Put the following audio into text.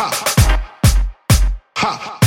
Ha. Ha!